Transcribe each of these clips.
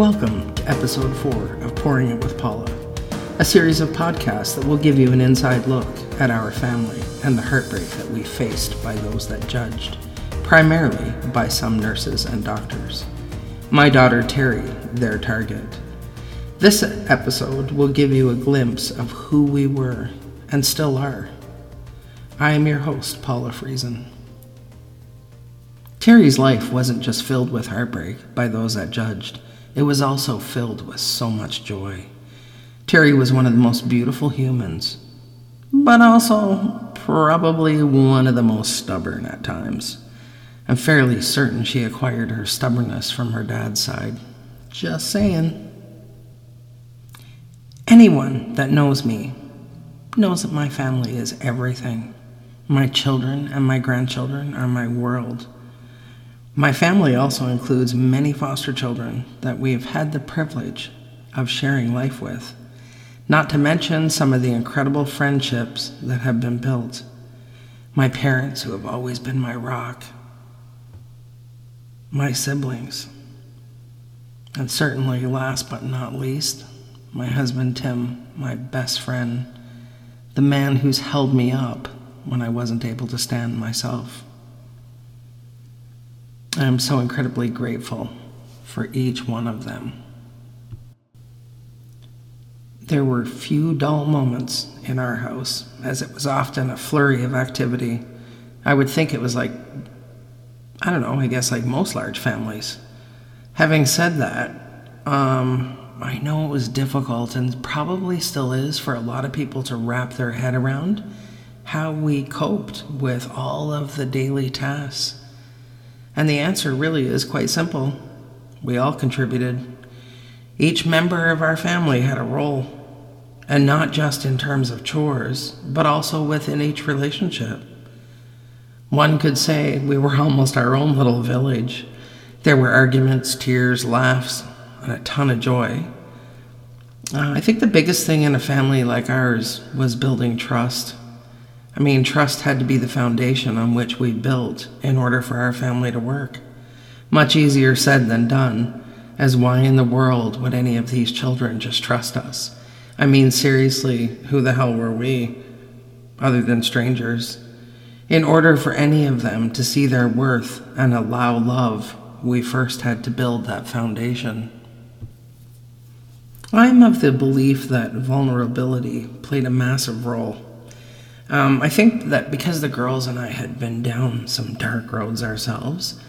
Welcome to episode four of Pouring It with Paula, a series of podcasts that will give you an inside look at our family and the heartbreak that we faced by those that judged, primarily by some nurses and doctors. My daughter Terry, their target. This episode will give you a glimpse of who we were and still are. I am your host, Paula Friesen. Terry's life wasn't just filled with heartbreak by those that judged, it was also filled with so much joy. Terry was one of the most beautiful humans, but also probably one of the most stubborn at times. I'm fairly certain she acquired her stubbornness from her dad's side. Just saying. Anyone that knows me knows that my family is everything. My children and my grandchildren are my world. My family also includes many foster children that we have had the privilege of sharing life with, not to mention some of the incredible friendships that have been built. My parents, who have always been my rock, my siblings, and certainly, last but not least, my husband Tim, my best friend, the man who's held me up when I wasn't able to stand myself. I am so incredibly grateful for each one of them. There were few dull moments in our house, as it was often a flurry of activity. I would think it was like, I don't know, I guess like most large families. Having said that, um, I know it was difficult and probably still is for a lot of people to wrap their head around how we coped with all of the daily tasks and the answer really is quite simple. We all contributed. Each member of our family had a role, and not just in terms of chores, but also within each relationship. One could say we were almost our own little village. There were arguments, tears, laughs, and a ton of joy. Uh, I think the biggest thing in a family like ours was building trust. I mean, trust had to be the foundation on which we built in order for our family to work. Much easier said than done, as why in the world would any of these children just trust us? I mean, seriously, who the hell were we, other than strangers? In order for any of them to see their worth and allow love, we first had to build that foundation. I'm of the belief that vulnerability played a massive role um, I think that because the girls and I had been down some dark roads ourselves,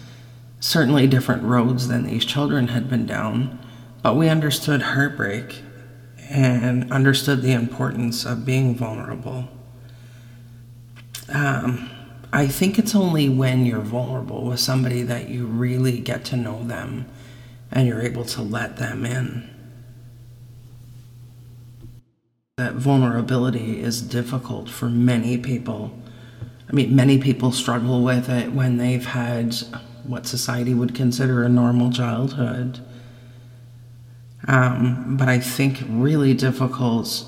certainly different roads than these children had been down, but we understood heartbreak and understood the importance of being vulnerable. Um, I think it's only when you're vulnerable with somebody that you really get to know them and you're able to let them in that vulnerability is difficult for many people. I mean, many people struggle with it when they've had what society would consider a normal childhood. Um, but I think really difficult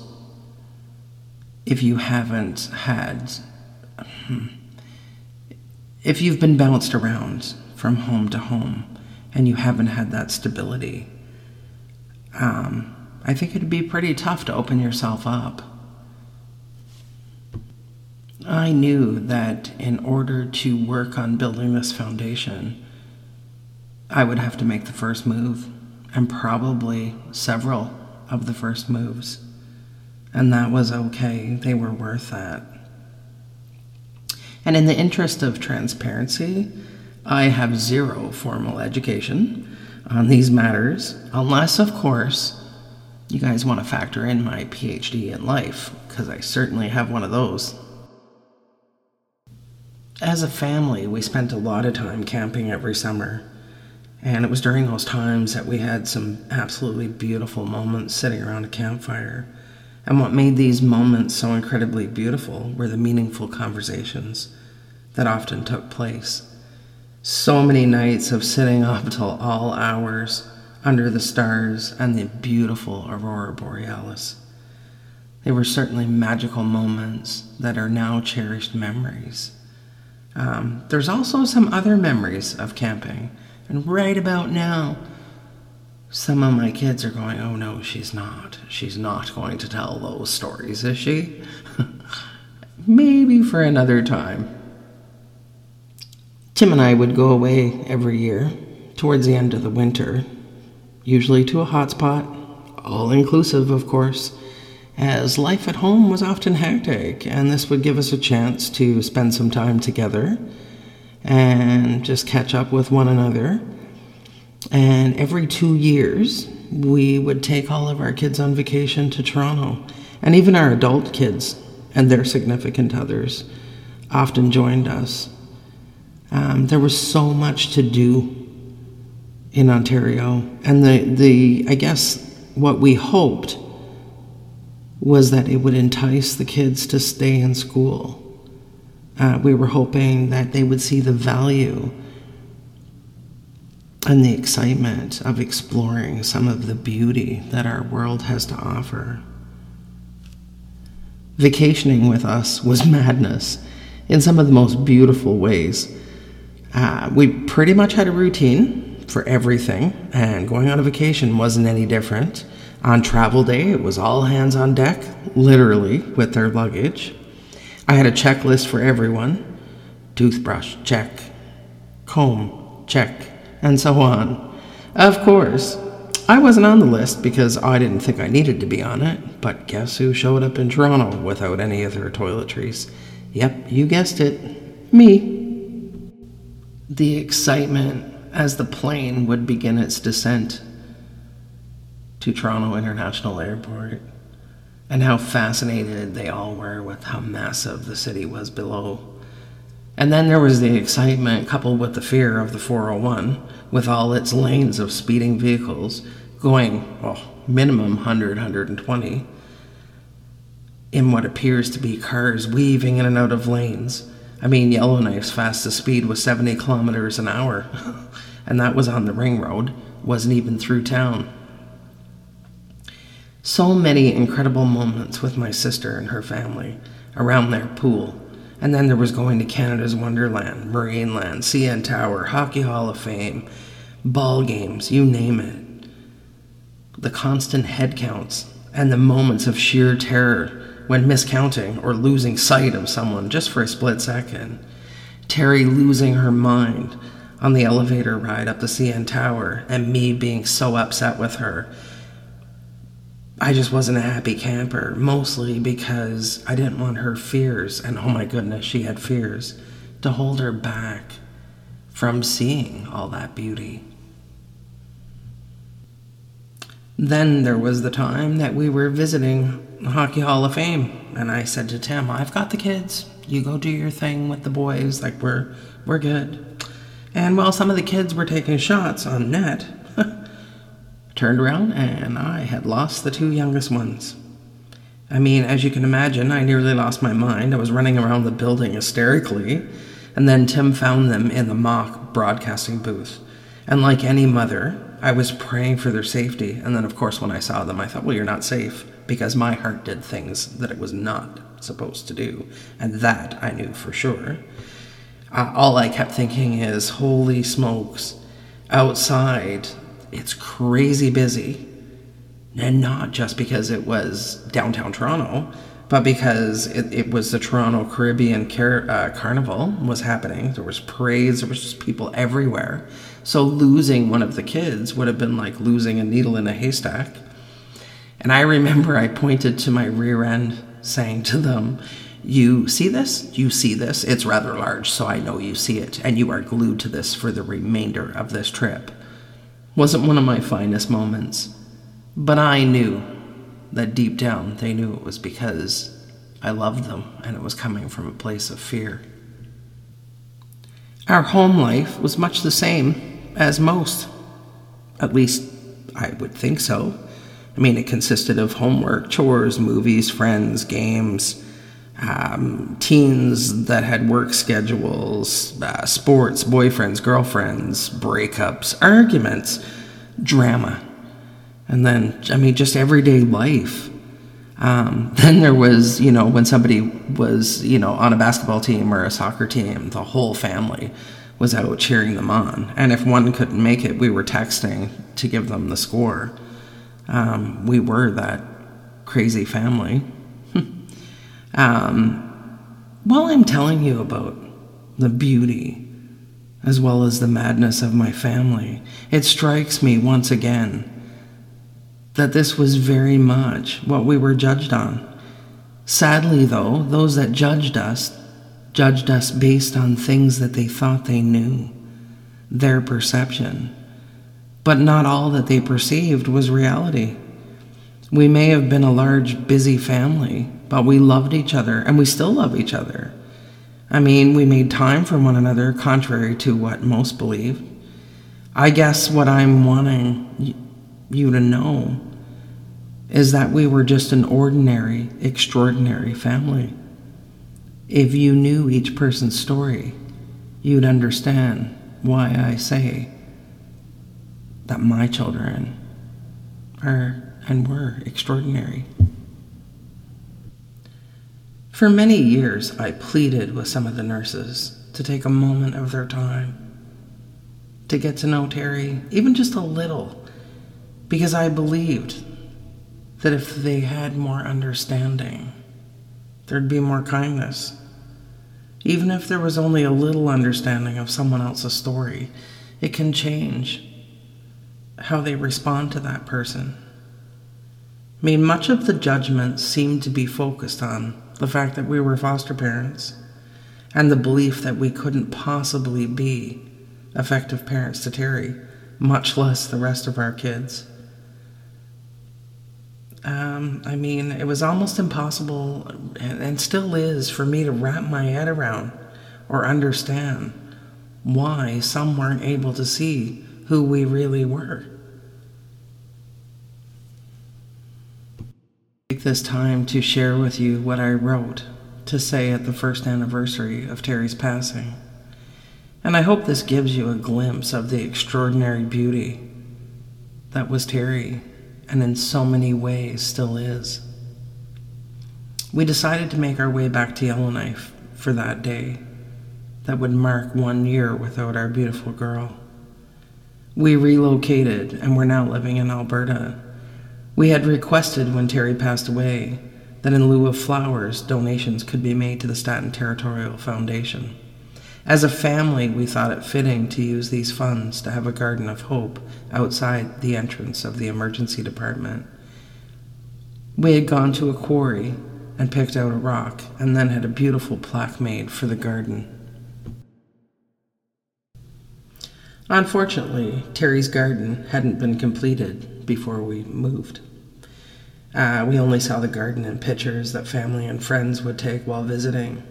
if you haven't had, hmm, if you've been bounced around from home to home and you haven't had that stability. Um, I think it'd be pretty tough to open yourself up. I knew that in order to work on building this foundation, I would have to make the first move, and probably several of the first moves. And that was okay, they were worth that. And in the interest of transparency, I have zero formal education on these matters, unless, of course, you guys want to factor in my PhD in life, because I certainly have one of those. As a family, we spent a lot of time camping every summer, and it was during those times that we had some absolutely beautiful moments sitting around a campfire. And what made these moments so incredibly beautiful were the meaningful conversations that often took place. So many nights of sitting up till all hours under the stars and the beautiful aurora borealis. They were certainly magical moments that are now cherished memories. Um, there's also some other memories of camping, and right about now, Some of my kids are going, oh no, she's not. She's not going to tell those stories, is she? Maybe for another time. Tim and I would go away every year towards the end of the winter, usually to a hot spot, all inclusive, of course, as life at home was often hectic, and this would give us a chance to spend some time together and just catch up with one another. And every two years, we would take all of our kids on vacation to Toronto, and even our adult kids and their significant others often joined us. Um, there was so much to do in Ontario, and the, the I guess what we hoped was that it would entice the kids to stay in school. Uh, we were hoping that they would see the value and the excitement of exploring some of the beauty that our world has to offer. Vacationing with us was madness in some of the most beautiful ways. Uh, we pretty much had a routine for everything, and going on a vacation wasn't any different. On travel day, it was all hands on deck, literally, with their luggage. I had a checklist for everyone toothbrush, check, comb, check, and so on. Of course, I wasn't on the list because I didn't think I needed to be on it, but guess who showed up in Toronto without any of their toiletries? Yep, you guessed it. Me. The excitement as the plane would begin its descent to Toronto International Airport, and how fascinated they all were with how massive the city was below. And then there was the excitement coupled with the fear of the 401, with all its lanes of speeding vehicles going, well, minimum 100, 120, in what appears to be cars weaving in and out of lanes. I mean, Yellowknife's fastest speed was 70 kilometers an hour, and that was on the ring road, wasn't even through town. So many incredible moments with my sister and her family around their pool and then there was going to Canada's Wonderland, Marineland, CN Tower, Hockey Hall of Fame, ball games, you name it. The constant head counts and the moments of sheer terror when miscounting or losing sight of someone just for a split second. Terry losing her mind on the elevator ride up the CN Tower and me being so upset with her I just wasn't a happy camper, mostly because I didn't want her fears, and oh my goodness, she had fears, to hold her back from seeing all that beauty. Then there was the time that we were visiting the Hockey Hall of Fame, and I said to Tim, I've got the kids. You go do your thing with the boys, like we're we're good. And while some of the kids were taking shots on net, Turned around and I had lost the two youngest ones. I mean, as you can imagine, I nearly lost my mind. I was running around the building hysterically, and then Tim found them in the mock broadcasting booth. And like any mother, I was praying for their safety. And then, of course, when I saw them, I thought, well, you're not safe because my heart did things that it was not supposed to do. And that I knew for sure. Uh, all I kept thinking is, holy smokes, outside it's crazy busy. And not just because it was downtown Toronto, but because it, it was the Toronto Caribbean Car- uh, Carnival was happening. There was parades, there was just people everywhere. So losing one of the kids would have been like losing a needle in a haystack. And I remember I pointed to my rear end, saying to them, You see this? You see this? It's rather large, so I know you see it, and you are glued to this for the remainder of this trip wasn't one of my finest moments, but I knew that deep down they knew it was because I loved them and it was coming from a place of fear. Our home life was much the same as most. At least, I would think so. I mean, it consisted of homework, chores, movies, friends, games, um, teens that had work schedules, uh, sports, boyfriends, girlfriends, breakups, arguments, drama, and then, I mean, just everyday life. Um, then there was, you know, when somebody was, you know, on a basketball team or a soccer team, the whole family was out cheering them on. And if one couldn't make it, we were texting to give them the score. Um, we were that crazy family. um, while I'm telling you about the beauty as well as the madness of my family, it strikes me once again that this was very much what we were judged on. Sadly, though, those that judged us judged us based on things that they thought they knew, their perception. But not all that they perceived was reality. We may have been a large, busy family, but we loved each other and we still love each other. I mean, we made time for one another, contrary to what most believe. I guess what I'm wanting you to know is that we were just an ordinary, extraordinary family. If you knew each person's story, you'd understand why I say that my children are and were extraordinary. For many years, I pleaded with some of the nurses to take a moment of their time to get to know Terry, even just a little, because I believed that if they had more understanding, there'd be more kindness. Even if there was only a little understanding of someone else's story, it can change how they respond to that person. I mean, much of the judgment seemed to be focused on the fact that we were foster parents and the belief that we couldn't possibly be effective parents to Terry, much less the rest of our kids. Um, I mean, it was almost impossible, and, and still is, for me to wrap my head around or understand why some weren't able to see who we really were. Take this time to share with you what I wrote to say at the first anniversary of Terry's passing. And I hope this gives you a glimpse of the extraordinary beauty that was Terry and in so many ways still is. We decided to make our way back to Yellowknife for that day that would mark one year without our beautiful girl. We relocated and we're now living in Alberta. We had requested when Terry passed away that in lieu of flowers, donations could be made to the Stanton Territorial Foundation. As a family, we thought it fitting to use these funds to have a garden of hope outside the entrance of the emergency department. We had gone to a quarry and picked out a rock, and then had a beautiful plaque made for the garden. Unfortunately, Terry's garden hadn't been completed before we moved. Uh, we only saw the garden in pictures that family and friends would take while visiting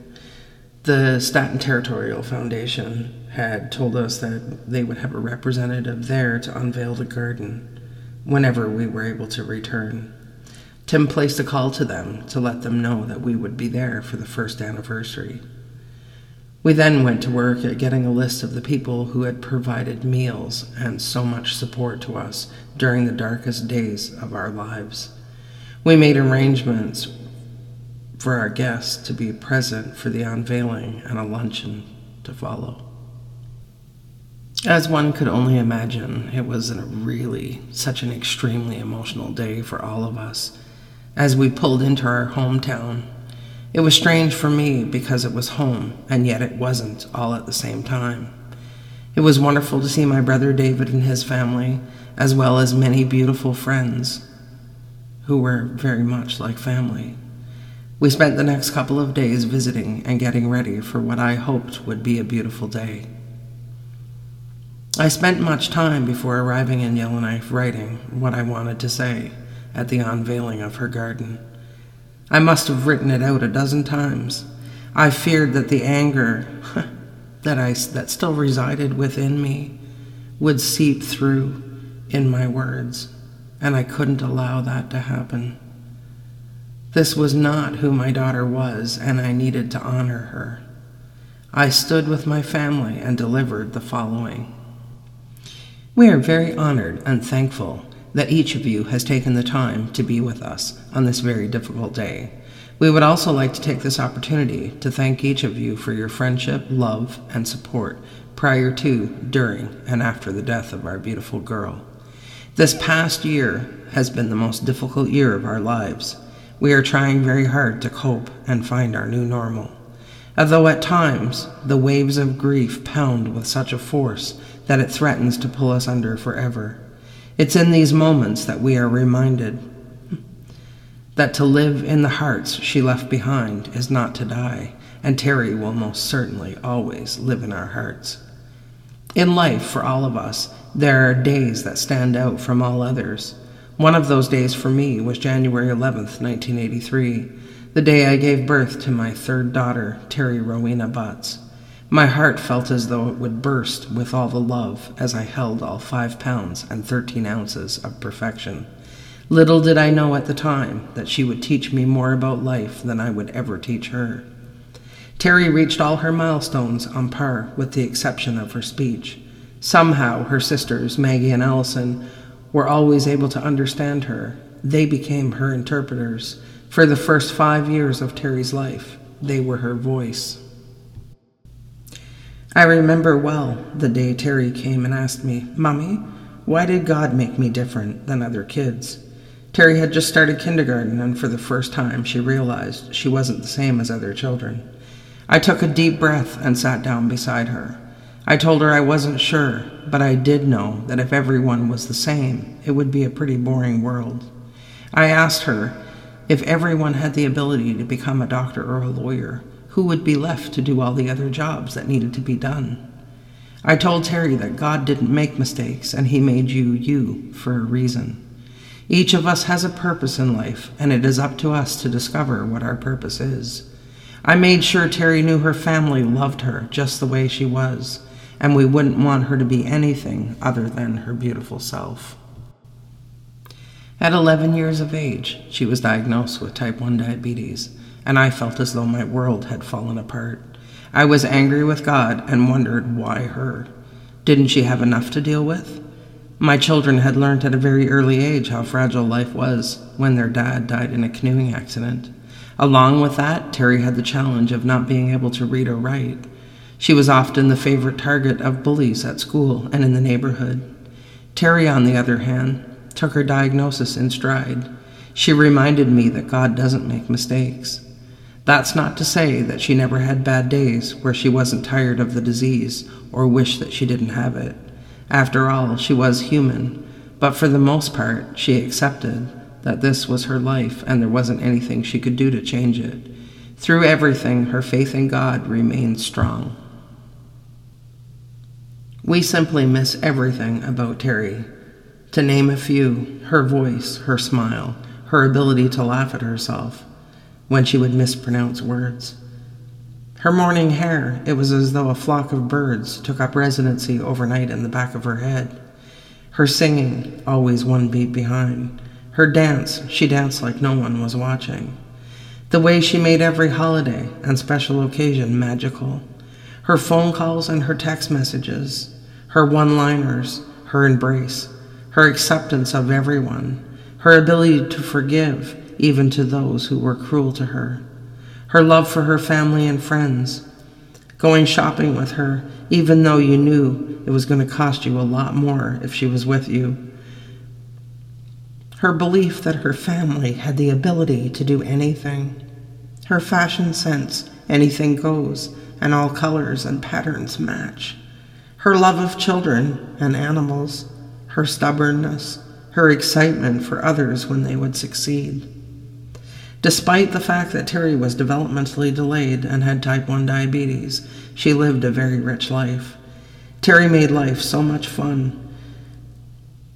the Stanton Territorial Foundation had told us that they would have a representative there to unveil the garden whenever we were able to return. Tim placed a call to them to let them know that we would be there for the first anniversary. We then went to work at getting a list of the people who had provided meals and so much support to us during the darkest days of our lives. We made arrangements for our guests to be present for the unveiling and a luncheon to follow. As one could only imagine, it was a really such an extremely emotional day for all of us as we pulled into our hometown. It was strange for me because it was home, and yet it wasn't all at the same time. It was wonderful to see my brother David and his family, as well as many beautiful friends who were very much like family. We spent the next couple of days visiting and getting ready for what I hoped would be a beautiful day. I spent much time before arriving in Yellowknife writing what I wanted to say at the unveiling of her garden. I must have written it out a dozen times. I feared that the anger that I that still resided within me would seep through in my words, and I couldn't allow that to happen. This was not who my daughter was, and I needed to honor her. I stood with my family and delivered the following We are very honored and thankful that each of you has taken the time to be with us on this very difficult day. We would also like to take this opportunity to thank each of you for your friendship, love, and support prior to, during, and after the death of our beautiful girl. This past year has been the most difficult year of our lives. We are trying very hard to cope and find our new normal. Although at times the waves of grief pound with such a force that it threatens to pull us under forever, it's in these moments that we are reminded that to live in the hearts she left behind is not to die, and Terry will most certainly always live in our hearts. In life, for all of us, there are days that stand out from all others. One of those days for me was January 11th, 1983, the day I gave birth to my third daughter, Terry Rowena Butts. My heart felt as though it would burst with all the love as I held all five pounds and thirteen ounces of perfection. Little did I know at the time that she would teach me more about life than I would ever teach her. Terry reached all her milestones on par with the exception of her speech. Somehow, her sisters, Maggie and Allison, were always able to understand her. They became her interpreters. For the first five years of Terry's life, they were her voice. I remember well the day Terry came and asked me, Mummy, why did God make me different than other kids? Terry had just started kindergarten, and for the first time she realized she wasn't the same as other children. I took a deep breath and sat down beside her. I told her I wasn't sure, but I did know that if everyone was the same, it would be a pretty boring world. I asked her if everyone had the ability to become a doctor or a lawyer, who would be left to do all the other jobs that needed to be done? I told Terry that God didn't make mistakes and He made you you for a reason. Each of us has a purpose in life, and it is up to us to discover what our purpose is. I made sure Terry knew her family loved her just the way she was, and we wouldn't want her to be anything other than her beautiful self. At 11 years of age, she was diagnosed with type 1 diabetes, and I felt as though my world had fallen apart. I was angry with God and wondered why her. Didn't she have enough to deal with? My children had learned at a very early age how fragile life was when their dad died in a canoeing accident. Along with that, Terry had the challenge of not being able to read or write. She was often the favorite target of bullies at school and in the neighborhood. Terry, on the other hand, took her diagnosis in stride. She reminded me that God doesn't make mistakes. That's not to say that she never had bad days where she wasn't tired of the disease or wished that she didn't have it. After all, she was human, but for the most part, she accepted that this was her life and there wasn't anything she could do to change it. Through everything, her faith in God remained strong. We simply miss everything about Terry. To name a few, her voice, her smile, her ability to laugh at herself when she would mispronounce words. Her morning hair, it was as though a flock of birds took up residency overnight in the back of her head. Her singing, always one beat behind. Her dance, she danced like no one was watching. The way she made every holiday and special occasion magical. Her phone calls and her text messages, her one liners, her embrace, her acceptance of everyone, her ability to forgive even to those who were cruel to her, her love for her family and friends, going shopping with her even though you knew it was going to cost you a lot more if she was with you her belief that her family had the ability to do anything, her fashion sense, anything goes, and all colors and patterns match, her love of children and animals, her stubbornness, her excitement for others when they would succeed. Despite the fact that Terry was developmentally delayed and had type 1 diabetes, she lived a very rich life. Terry made life so much fun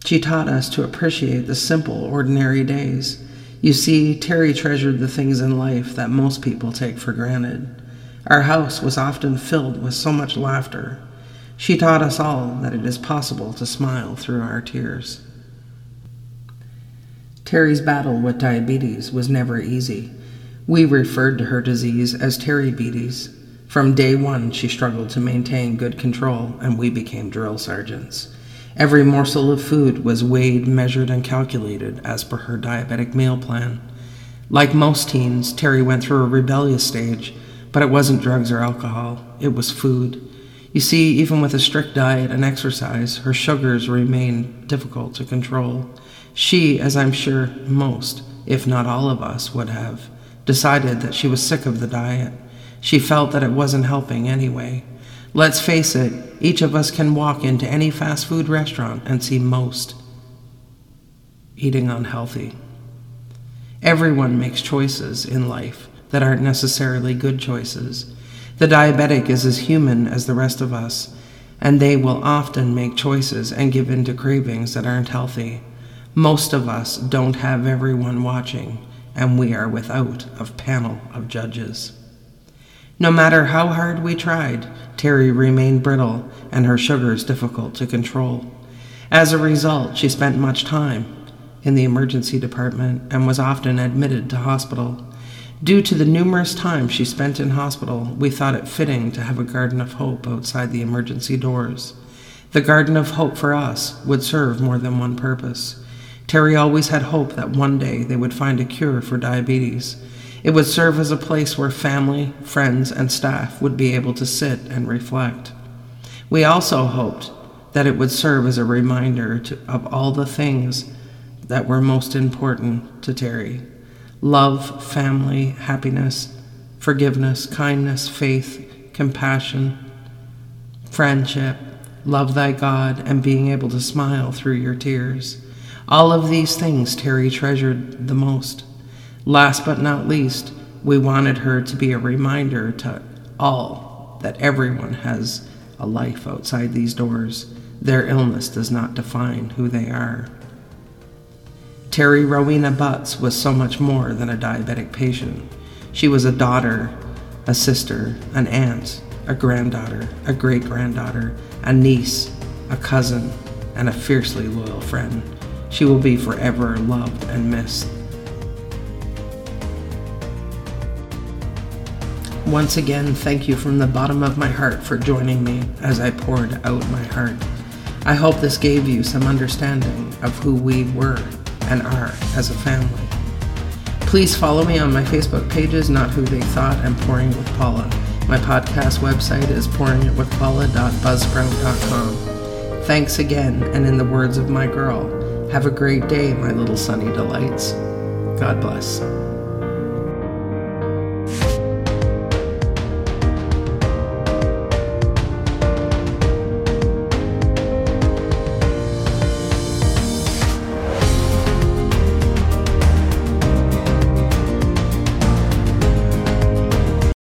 she taught us to appreciate the simple, ordinary days. You see, Terry treasured the things in life that most people take for granted. Our house was often filled with so much laughter. She taught us all that it is possible to smile through our tears. Terry's battle with diabetes was never easy. We referred to her disease as Terry beaties. From day one, she struggled to maintain good control, and we became drill sergeants. Every morsel of food was weighed, measured, and calculated as per her diabetic meal plan. Like most teens, Terry went through a rebellious stage, but it wasn't drugs or alcohol, it was food. You see, even with a strict diet and exercise, her sugars remain difficult to control. She, as I'm sure most, if not all of us, would have, decided that she was sick of the diet. She felt that it wasn't helping anyway. Let's face it, each of us can walk into any fast food restaurant and see most eating unhealthy. Everyone makes choices in life that aren't necessarily good choices. The diabetic is as human as the rest of us, and they will often make choices and give in to cravings that aren't healthy. Most of us don't have everyone watching, and we are without a panel of judges. No matter how hard we tried, Terry remained brittle and her sugars difficult to control. As a result, she spent much time in the emergency department and was often admitted to hospital. Due to the numerous times she spent in hospital, we thought it fitting to have a garden of hope outside the emergency doors. The garden of hope for us would serve more than one purpose. Terry always had hope that one day they would find a cure for diabetes it would serve as a place where family, friends, and staff would be able to sit and reflect. We also hoped that it would serve as a reminder to, of all the things that were most important to Terry love, family, happiness, forgiveness, kindness, faith, compassion, friendship, love thy God, and being able to smile through your tears. All of these things Terry treasured the most. Last but not least, we wanted her to be a reminder to all that everyone has a life outside these doors. Their illness does not define who they are. Terry Rowena Butts was so much more than a diabetic patient. She was a daughter, a sister, an aunt, a granddaughter, a great granddaughter, a niece, a cousin, and a fiercely loyal friend. She will be forever loved and missed. Once again, thank you from the bottom of my heart for joining me as I poured out my heart. I hope this gave you some understanding of who we were and are as a family. Please follow me on my Facebook pages, Not Who They Thought and Pouring with Paula. My podcast website is pouringitwithpaula.buzzsprout.com. Thanks again, and in the words of my girl, have a great day, my little sunny delights. God bless.